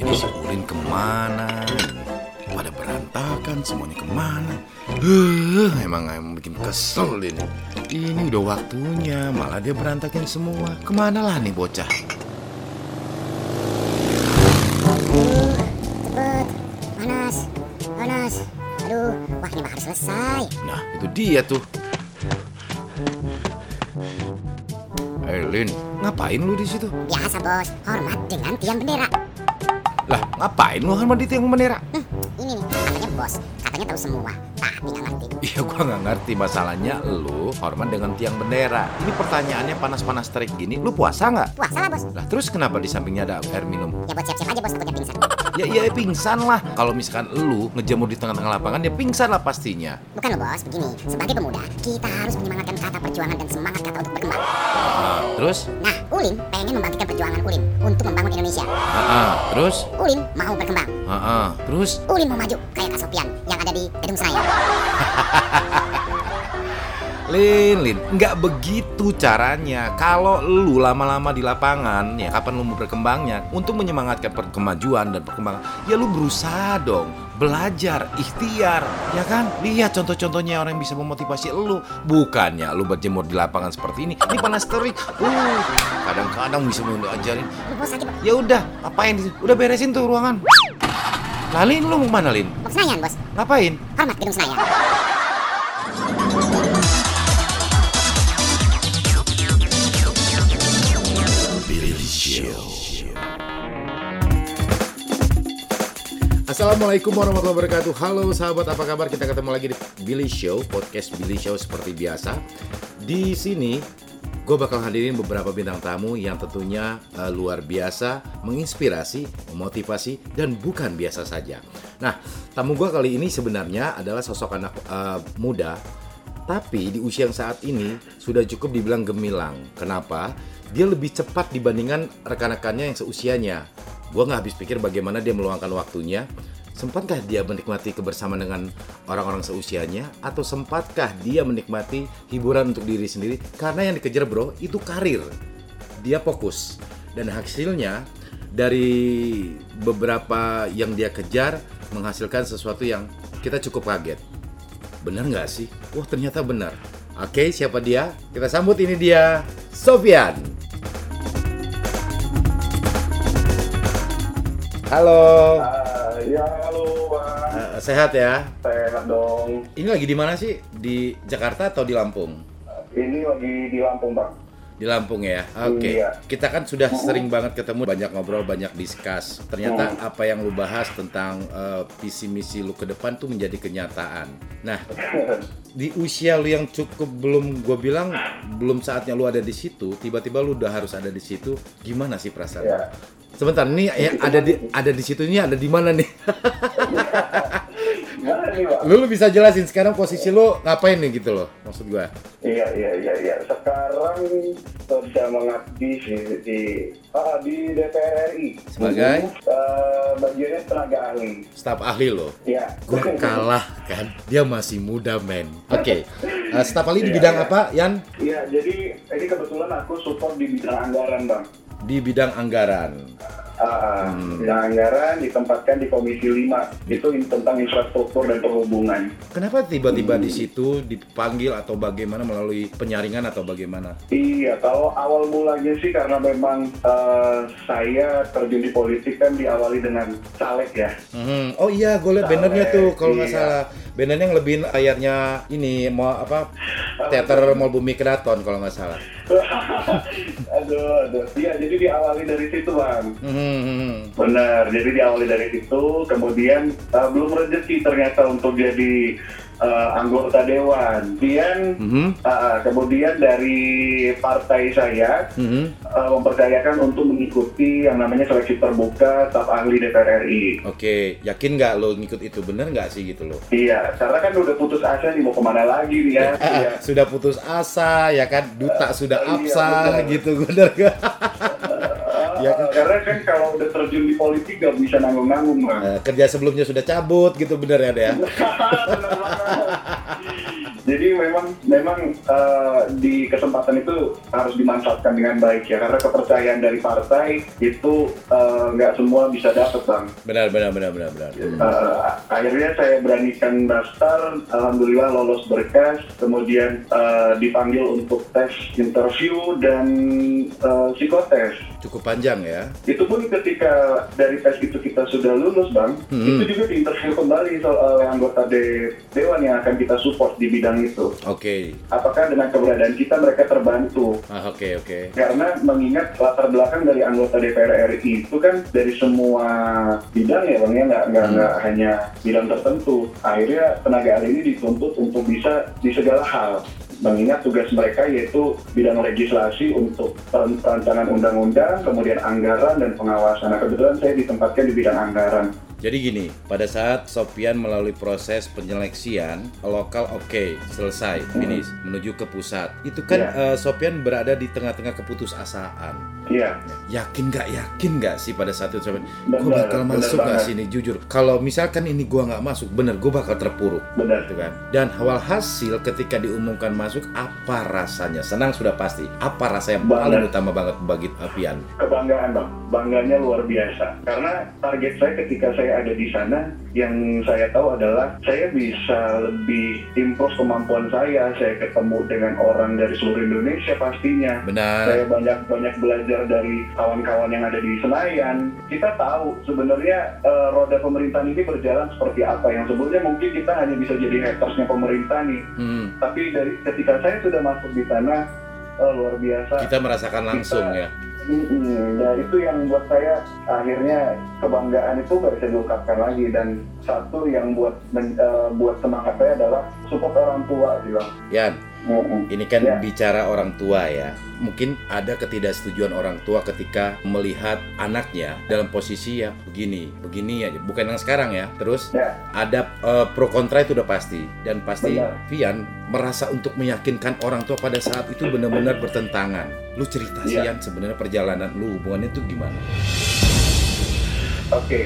Ini si Ulin ke mana? Pada berantakan semuanya ke mana? Huh, emang emang bikin kesel ini. Ini udah waktunya, malah dia berantakin semua. Ke mana lah nih bocah? Panas, panas. Aduh, wah ini harus selesai. Nah, itu dia tuh. Ngapain lu di situ? Biasa bos, hormat dengan tiang bendera. Lah, ngapain lu hormat di tiang bendera? Hmm, ini nih, katanya bos, katanya tahu semua. Tapi nggak ngerti. Iya, gua nggak ngerti masalahnya. Lu hormat dengan tiang bendera. Ini pertanyaannya panas-panas terik gini. Lu puasa nggak? Puasa lah bos. Lah, terus kenapa di sampingnya ada air minum? Ya buat siap-siap aja bos, takutnya pingsan. Ya iya ya, pingsan lah. Kalau misalkan lu ngejemur di tengah-tengah lapangan ya pingsan lah pastinya. Bukan loh bos, begini. Sebagai pemuda, kita harus menyemangatkan kata perjuangan dan semangat kata untuk berkembang. Nah, terus? Nah, Ulin pengen membangkitkan perjuangan Ulin untuk membangun Indonesia. Ah, terus? Ulin mau berkembang. Ah, terus? Ulin mau maju kayak Kak Sofian yang ada di Gedung Senayan. Lin, Lin, nggak begitu caranya. Kalau lu lama-lama di lapangan, ya kapan lu mau berkembangnya? Untuk menyemangatkan per- kemajuan dan perkembangan, ya lu berusaha dong, belajar, ikhtiar, ya kan? Lihat contoh-contohnya orang yang bisa memotivasi lu. Bukannya lu berjemur di lapangan seperti ini, ini panas terik. Uh, kadang-kadang bisa mau ajarin. Ya udah, apain? Udah beresin tuh ruangan. Lah, Lin, lu mau mana, Lin? Bos Senayan bos. Ngapain? Hormat Gedung Senayan. Assalamualaikum warahmatullahi wabarakatuh. Halo sahabat apa kabar? Kita ketemu lagi di Billy Show Podcast Billy Show seperti biasa. Di sini gue bakal hadirin beberapa bintang tamu yang tentunya eh, luar biasa Menginspirasi, memotivasi, dan bukan biasa saja. Nah tamu gue kali ini sebenarnya adalah sosok anak eh, muda tapi di usia yang saat ini sudah cukup dibilang gemilang. Kenapa? Dia lebih cepat dibandingkan rekan-rekannya yang seusianya. Gua nggak habis pikir bagaimana dia meluangkan waktunya. Sempatkah dia menikmati kebersamaan dengan orang-orang seusianya? Atau sempatkah dia menikmati hiburan untuk diri sendiri? Karena yang dikejar bro, itu karir. Dia fokus. Dan hasilnya dari beberapa yang dia kejar menghasilkan sesuatu yang kita cukup kaget. Bener nggak sih? Wah ternyata benar. Oke, siapa dia? Kita sambut ini dia, Sofian. Halo, Ah, ya halo Bang. Eh, sehat ya? Sehat dong. Ini lagi di mana sih? Di Jakarta atau di Lampung? Ini lagi di Lampung Bang. Di Lampung ya. Oke. Iya. Kita kan sudah sering banget ketemu, banyak ngobrol, banyak discuss. Ternyata apa yang lu bahas tentang eh, visi misi lu ke depan tuh menjadi kenyataan. Nah, di usia lu yang cukup belum gue bilang belum saatnya lu ada di situ, tiba-tiba lu udah harus ada di situ. Gimana sih perasaan? lu? ya. Sebentar, ini yang ada di ada di situ ini ada di mana nih? Lu, lu bisa jelasin sekarang posisi lu ngapain nih gitu loh? Maksud gua. Iya iya iya iya. Sekarang sedang mengabdi di di, ah, di DPR RI. Sebagai? Eh, bagiannya tenaga ahli. Staf ahli lo. Ya. Gua kalah kan. Dia masih muda, men. Oke. Eh, staf ahli di Iya, bidang iya. apa, Yan? Iya, jadi ini kebetulan aku support di bidang anggaran, Bang. Di bidang anggaran. Ah. Hmm. Bidang anggaran ditempatkan di Komisi 5. Itu tentang infrastruktur dan perhubungan. Kenapa tiba-tiba di situ dipanggil atau bagaimana melalui penyaringan atau bagaimana? Iya, kalau awal mulanya sih karena memang eh, saya terjun di politik kan diawali dengan caleg ya. Hmm, Oh iya, gue liat bannernya tuh kalau nggak iya. salah. Bannernya yang lebih layarnya ini mau apa? Teater Mall Bumi Keraton kalau nggak salah. aduh, aduh. Iya, jadi diawali dari situ bang. Hmm, hmm, hmm. Benar, jadi diawali dari situ, kemudian eh, belum rezeki ternyata untuk jadi eh, anggota dewan. Kemudian, Mhm. eh, kemudian dari partai saya Mhm. eh, mempercayakan untuk mengikuti yang namanya seleksi terbuka staf ahli DPR RI. Oke, yakin nggak lo ngikut itu? Bener nggak sih gitu loh? Iya, karena kan udah putus asa nih mau ke mana lagi nih ya. Iya. sudah putus asa ya kan duta sudah iya, absah betul. gitu bener gak? Ya kan? Ah, Karena kan kalau udah terjun di politik gak bisa nanggung-nanggung bang. Eh, kerja sebelumnya sudah cabut gitu bener ya ya? Jadi memang memang uh, di kesempatan itu harus dimanfaatkan dengan baik ya karena kepercayaan dari partai itu uh, nggak semua bisa dapat bang. Benar benar benar benar benar. Uh, akhirnya saya beranikan daftar, alhamdulillah lolos berkas, kemudian uh, dipanggil untuk tes interview dan uh, psikotes. Cukup panjang ya. Itu pun ketika dari tes itu kita sudah lulus bang, Hmm. itu juga diinterview kembali soal anggota de- dewan yang akan kita support di bidang itu. Oke. Apakah dengan keberadaan kita mereka terbantu? Ah, oke oke. Karena mengingat latar belakang dari anggota DPR RI itu kan dari semua bidang ya bang ya nggak nggak Hmm. nggak hanya bidang tertentu. Akhirnya tenaga ahli ini dituntut untuk bisa di segala hal. Mengingat tugas mereka yaitu bidang legislasi untuk ran- rancangan undang-undang, kemudian anggaran dan pengawasan. Nah kebetulan saya ditempatkan di bidang anggaran. Jadi gini, pada saat Sopian melalui proses penyeleksian lokal oke selesai finish menuju ke pusat, itu kan eh, Sopian berada di tengah-tengah keputusasaan. Iya, Yakin nggak yakin nggak sih pada saat itu? Benar, Gue bakal masuk nggak sini jujur? Kalau misalkan ini gua nggak masuk, bener gue bakal terpuruk. benar. gitu kan. Dan awal hasil ketika diumumkan masuk apa rasanya? Senang sudah pasti. Apa rasa yang paling utama banget bagi Apian? kebanggaan bang, bangganya luar biasa. Karena target saya ketika saya ada di sana, yang saya tahu adalah saya bisa lebih improve kemampuan saya. Saya ketemu dengan orang dari seluruh Indonesia pastinya. Benar. Saya banyak banyak belajar dari kawan-kawan yang ada di Senayan. Kita tahu sebenarnya eh, roda pemerintahan ini berjalan seperti apa. Yang sebelumnya mungkin kita hanya bisa jadi hatersnya pemerintah nih. Hmm, Tapi dari ketika saya sudah masuk di sana, eh, luar biasa. kita merasakan langsung ya. Mm-mm. Ya itu yang buat saya akhirnya kebanggaan itu gak bisa diungkapkan lagi dan satu yang buat men- eh, buat semangat saya adalah support orang tua sih bang. Yan. Ini kan Ya. bicara orang tua ya. Mungkin ada ketidaksetujuan orang tua ketika melihat anaknya dalam posisi ya begini, begini aja. Bukan yang sekarang ya. Terus Ya, ada eh, pro kontra itu udah pasti dan pasti Benar. Vian merasa untuk meyakinkan orang tua pada saat itu benar-benar bertentangan. Lu cerita Iya. Yan sebenarnya perjalanan lu hubungannya itu gimana? oke.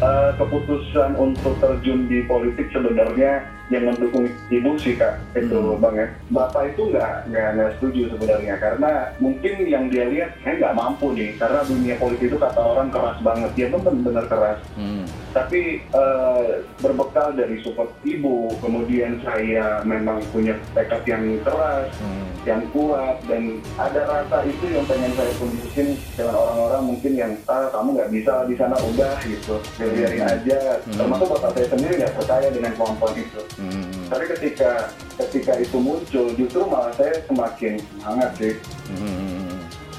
Eh, keputusan untuk terjun di politik sebenarnya yang mendukung ibu sih kak itu Hmm. bang ya. Bapak itu nggak nggak setuju sebenarnya karena mungkin yang dia lihat saya nggak mampu nih karena dunia politik itu kata orang keras banget. Dia pun benar-benar keras. Hmm. tapi eh, berbekal dari support ibu kemudian saya memang punya tekad yang keras Hmm. yang kuat dan ada rasa itu yang pengen saya tunjukin dengan orang-orang mungkin yang ah kamu nggak bisa di sana udah gitu biarin aja Hmm. termasuk bapak saya sendiri nggak percaya dengan kemampuan itu Hmm. Tapi ketika ketika itu muncul justru malah saya semakin semangat sih Hmm.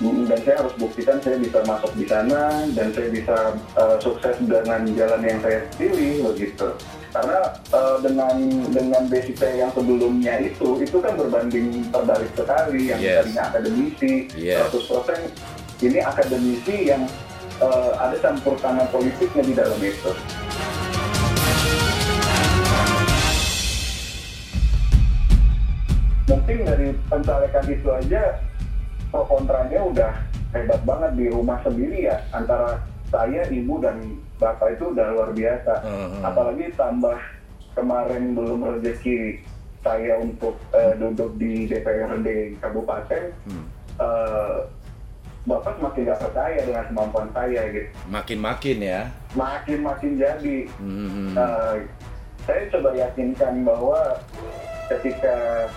Mm, dan saya harus buktikan saya bisa masuk di sana dan saya bisa uh, sukses dengan jalan yang saya pilih begitu karena uh, dengan dengan basic saya yang sebelumnya itu itu kan berbanding terbalik sekali yang Yes. tadinya akademisi Yes. 100% ini akademisi yang uh, ada campur tangan politiknya di dalam itu mungkin dari pencalekan itu aja pro kontranya udah hebat banget di rumah sendiri ya antara saya ibu dan bapak itu udah luar biasa Hmm. apalagi tambah kemarin belum rezeki saya untuk eh, duduk di DPRD kabupaten Hmm. eh, bapak semakin nggak percaya dengan kemampuan saya gitu Makin-makin ya. makin makin jadi Hmm. Eh, saya coba yakinkan bahwa ketika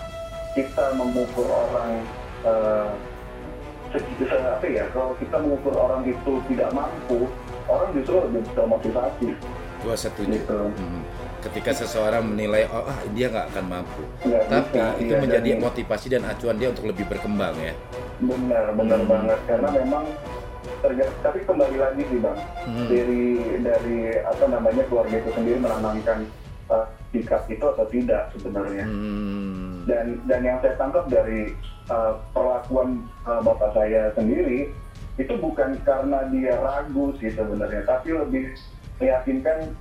kita mengukur orang eh, segitu se- apa ya kalau kita mengukur orang itu tidak mampu orang justru lebih bisa motivasi Gua setuju. gitu Hmm. Ketika seseorang menilai oh ah dia nggak akan mampu, Nggak tapi bisa, itu iya, menjadi motivasi dan acuan dia untuk lebih berkembang ya. benar benar Hmm. banget karena memang terjadi tapi kembali lagi sih bang Hmm. dari dari apa namanya keluarga itu sendiri menanamkan eh, sikap itu atau tidak sebenarnya Hmm. Dan dan yang saya tangkap dari uh, perlakuan uh, bapak saya sendiri itu bukan karena dia ragu sih sebenarnya tapi lebih meyakinkan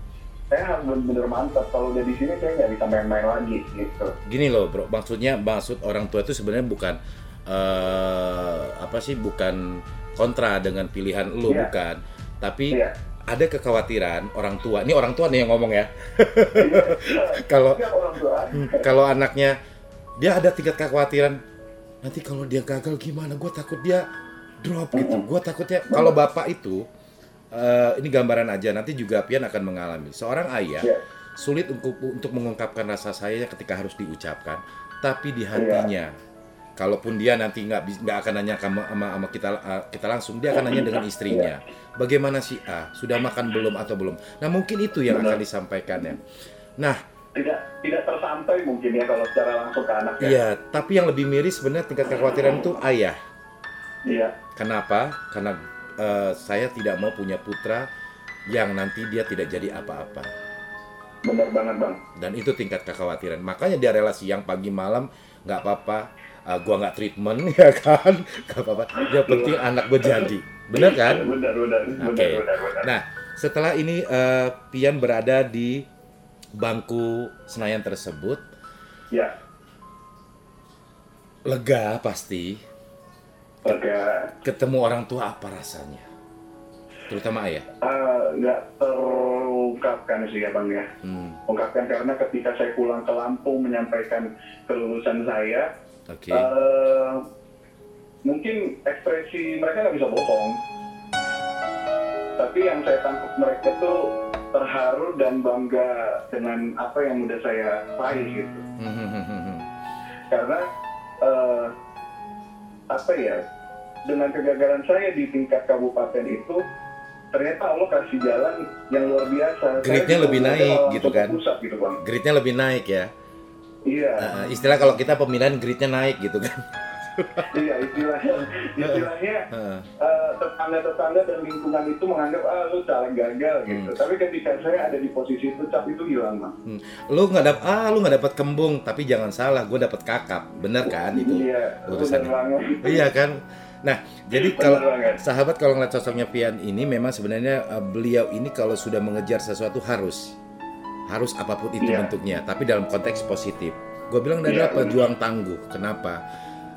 saya harus benar-benar mantap kalau udah di sini saya nggak bisa main-main lagi gitu Gini loh bro, maksudnya maksud orang tua itu sebenarnya bukan eh apa sih bukan kontra dengan pilihan lu Iya. bukan, tapi Iya. ada kekhawatiran orang tua. Ini orang tua nih yang ngomong ya. Iya. Kalau Iya, kalau anaknya dia ada tingkat kekhawatiran. Nanti kalau dia gagal gimana? Gue takut dia drop gitu. Gue takutnya kalau bapak itu eh, ini gambaran aja nanti juga Pian akan mengalami. Seorang ayah Ya. sulit untuk untuk mengungkapkan rasa sayangnya ketika harus diucapkan. Tapi di hatinya kalaupun dia nanti nggak nggak akan nanya sama, sama, sama kita uh, kita langsung dia akan nanya dengan istrinya. Bagaimana si A? Sudah makan belum atau belum? Nah mungkin itu yang akan disampaikannya nah Tidak tidak tersampai mungkin ya kalau secara langsung ke anak ya. iya tapi yang lebih miris sebenarnya tingkat kekhawatiran itu ayah Iya. kenapa karena uh, saya tidak mau punya putra yang nanti dia tidak jadi apa-apa Benar banget bang. dan itu tingkat kekhawatiran makanya dia rela siang pagi malam nggak apa-apa uh, gua nggak treatment ya kan nggak apa-apa yang penting anak gue jadi bener kan Benar benar benar Oke. benar benar. nah setelah ini uh, Pian berada di bangku Senayan tersebut Ya. lega pasti Oke. ketemu orang tua apa rasanya terutama ayah Eh, nggak terungkapkan sih ya bang ya. hmm, Ungkapkan karena ketika saya pulang ke Lampung menyampaikan kelulusan saya, oke eh, mungkin ekspresi mereka nggak bisa bohong. Tapi yang saya tangkap mereka tuh terharu dan bangga dengan apa yang udah saya raih gitu. Hmm, hmm, hmm. Karena eh, apa ya, dengan kegagalan saya di tingkat kabupaten itu ternyata Allah kasih jalan yang luar biasa. Bisa lebih naik gitu kan? Pusat gitu bang. grade-nya lebih naik ya Iya. Uh, istilah kalau kita pemilihan grade-nya naik gitu kan Iya istilahnya, istilahnya Heeh. eh, tetangga-tetangga dan lingkungan itu menganggap ah lu caleg gagal gitu. Hmm. Tapi ketika saya ada di posisi itu cap itu hilang bang. Hmm. Lu nggak dap ah lu nggak dapat kembung tapi jangan salah gue dapat kakap bener kan itu Iya, urusannya. iya kan nah jadi kalau sahabat kalau ngeliat sosoknya Pian ini memang sebenarnya uh, beliau ini kalau sudah mengejar sesuatu harus harus apa pun itu Iya. bentuknya tapi dalam konteks positif gue bilang dia Iya, adalah pejuang tangguh kenapa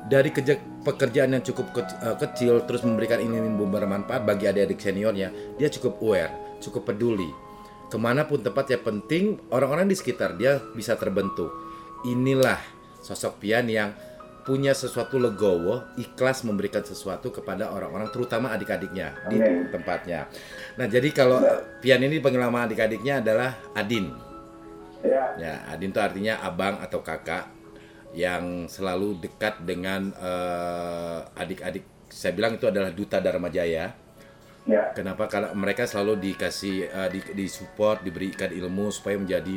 dari kerja, pekerjaan yang cukup ke- uh, kecil terus memberikan ini bermanfaat bagi adik-adik seniornya dia cukup aware cukup peduli. Ke mana pun tempat yang penting orang-orang di sekitar dia bisa terbentuk. Inilah sosok Pian yang punya sesuatu legowo ikhlas memberikan sesuatu kepada orang-orang terutama adik-adiknya di tempatnya. Nah jadi kalau Pian ini panggil nama adik-adiknya adalah Adin. Ya, ya Adin itu artinya abang atau kakak yang selalu dekat dengan eh, adik-adik saya bilang itu adalah duta Dharma Jaya ya, Kenapa? Karena mereka selalu dikasih uh, di, di support, diberikan ilmu supaya menjadi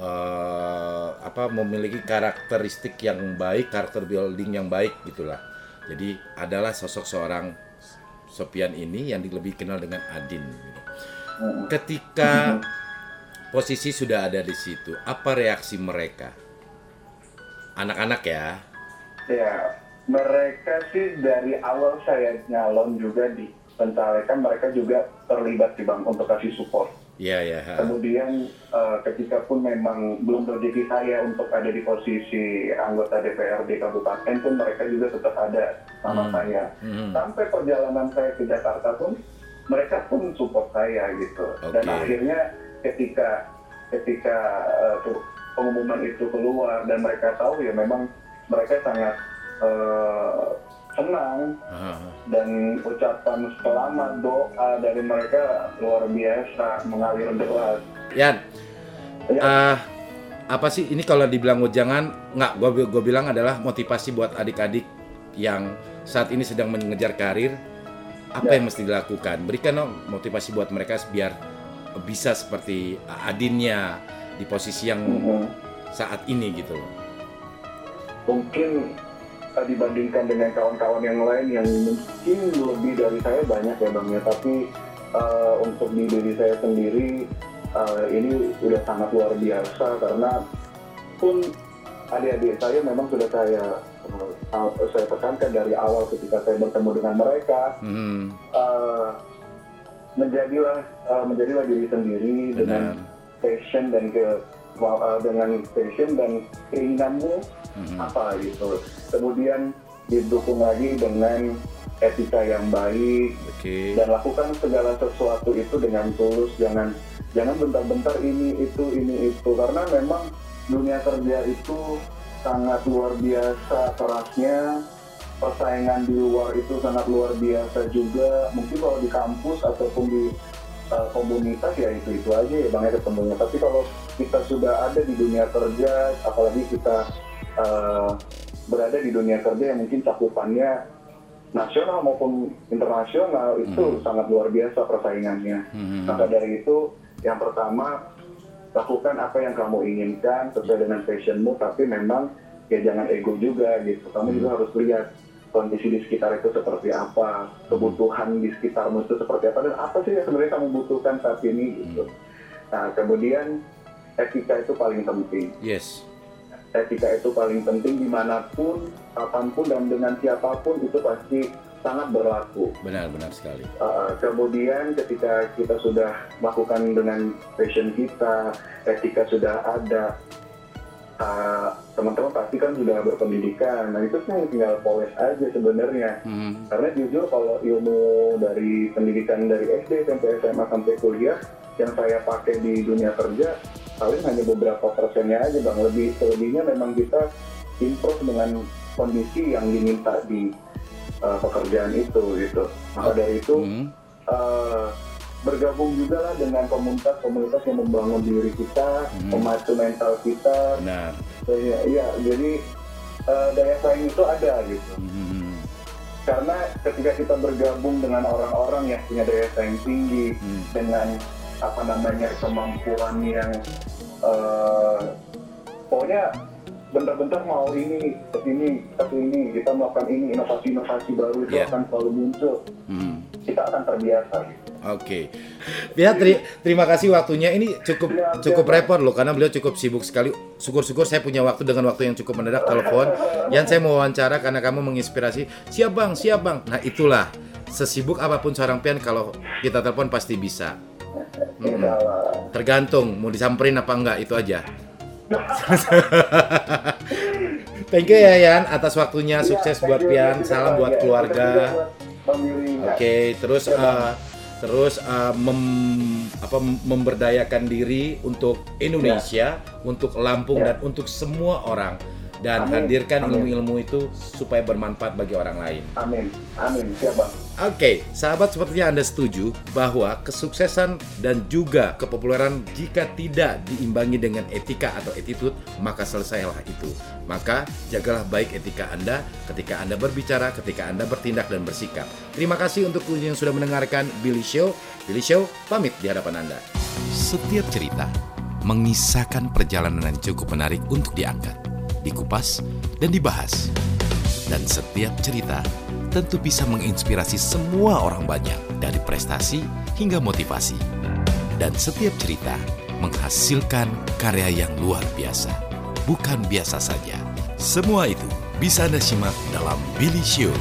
uh, apa memiliki karakteristik yang baik, karakter building yang baik gitulah. Jadi adalah sosok seorang Sopian ini yang lebih kenal dengan Adin. Ketika posisi sudah ada di situ, apa reaksi mereka? Anak-anak ya. ya. Mereka sih dari awal saya nyalon juga di pencalekan mereka juga terlibat di bang untuk kasih support. Iya ya. ha. Kemudian eh, ketika pun memang belum rezeki saya untuk ada di posisi anggota DPRD kabupaten pun mereka juga tetap ada sama Hmm. saya. Hmm. Sampai perjalanan saya ke Jakarta pun mereka pun support saya gitu. Dan Oke. akhirnya ketika ketika tu- pengumuman itu keluar dan mereka tahu ya memang mereka sangat eh, senang dan ucapan selamat doa dari mereka luar biasa mengalir deras. Yan, Ya. Ah, apa sih ini kalau dibilang jangan nggak gue gue bilang adalah motivasi buat adik-adik yang saat ini sedang mengejar karir apa Ya. yang mesti dilakukan berikan dong motivasi buat mereka biar bisa seperti adinnya di posisi yang Mhm. saat ini gitu. Loh Mungkin eh, dibandingkan dengan kawan-kawan yang lain yang mungkin lebih dari saya banyak ya bang ya, tapi eh, untuk di diri saya sendiri eh, ini udah sangat luar biasa karena pun adik-adik saya memang sudah saya eh, saya tekankan dari awal ketika saya bertemu dengan mereka. Hmm, eh, menjadilah eh, menjadilah diri sendiri dengan benar passion dan ke eh, dengan passion dan keinginanmu Mhm. apa gitu. Kemudian didukung lagi dengan etika yang baik oke. dan lakukan segala sesuatu itu dengan tulus. Jangan jangan bentar-bentar ini itu ini itu. Karena memang dunia kerja itu sangat luar biasa kerasnya. Persaingan di luar itu sangat luar biasa juga. Mungkin kalau di kampus ataupun di uh, komunitas ya itu itu aja ya bang ya ketemunya tapi kalau kita sudah ada di dunia kerja apalagi kita uh, berada di dunia kerja yang mungkin cakupannya nasional maupun internasional itu Hmm. sangat luar biasa persaingannya Hmm. maka dari itu yang pertama lakukan apa yang kamu inginkan sesuai dengan passionmu tapi memang ya jangan ego juga gitu kamu juga harus lihat kondisi di sekitar itu seperti apa kebutuhan di sekitarmu itu seperti apa dan apa sih yang sebenarnya kamu butuhkan saat ini gitu nah kemudian etika itu paling penting Yes. etika itu paling penting di mana pun kapan pun dan dengan siapa pun itu pasti sangat berlaku Benar-benar sekali. Uh, kemudian ketika kita sudah melakukan dengan passion kita, etika sudah ada, uh, teman-teman pasti kan sudah berpendidikan. Nah itu kan tinggal poles aja sebenarnya. Hmm. Karena jujur kalau ilmu dari pendidikan dari SD sampai SMA sampai kuliah yang saya pakai di dunia kerja paling hanya beberapa persennya aja bang. Lebih selebihnya memang kita improve dengan kondisi yang diminta di uh, pekerjaan itu gitu. Maka dari itu Hmm. eh, bergabung juga lah dengan komunitas-komunitas yang membangun diri kita, Hmm. memacu mental kita. Benar. Iya, iya, jadi eh, daya saing itu ada gitu. Hmm. Karena ketika kita bergabung dengan orang-orang yang punya daya saing tinggi, Hmm. dengan apa namanya kemampuan yang eh, pokoknya bentar-bentar mau ini ke sini ke sini kita melakukan ini inovasi-inovasi baru itu Iya. akan selalu muncul Hmm. Kita akan terbiasa gitu. Oke, ya teri- terima kasih waktunya. Ini cukup Ya, cukup siap, repot loh karena beliau cukup sibuk sekali. Syukur-syukur saya punya waktu dengan waktu yang cukup mendadak telepon. Yang saya mau wawancara karena kamu menginspirasi. Siap bang, siap bang. Nah itulah sesibuk apa pun seorang pian kalau kita telepon pasti bisa. Allah. Tergantung mau disamperin apa enggak itu aja. Thank you ya Yan atas waktunya. Sukses Iya, buat you, Pian. Salam buat Ya, keluarga. Oke, terus Ya, eh, terus eh, mem- apa memberdayakan diri untuk Indonesia, untuk Lampung Ya. dan untuk semua orang dan Amin. hadirkan ilmu-ilmu itu supaya bermanfaat bagi orang lain. Amin, amin, siap bang. Oke, sahabat sepertinya Anda setuju bahwa kesuksesan dan juga kepopuleran jika tidak diimbangi dengan etika atau attitude, maka selesailah itu. Maka jagalah baik etika Anda ketika Anda berbicara, ketika Anda bertindak dan bersikap. Terima kasih untuk yang sudah mendengarkan Billy Show. Billy Show pamit di hadapan Anda. Setiap cerita mengisahkan perjalanan yang cukup menarik untuk diangkat, dikupas, dan dibahas. Dan setiap cerita tentu bisa menginspirasi semua orang banyak dari prestasi hingga motivasi. Dan setiap cerita menghasilkan karya yang luar biasa. Bukan biasa saja. Semua itu bisa Anda simak dalam Billy Show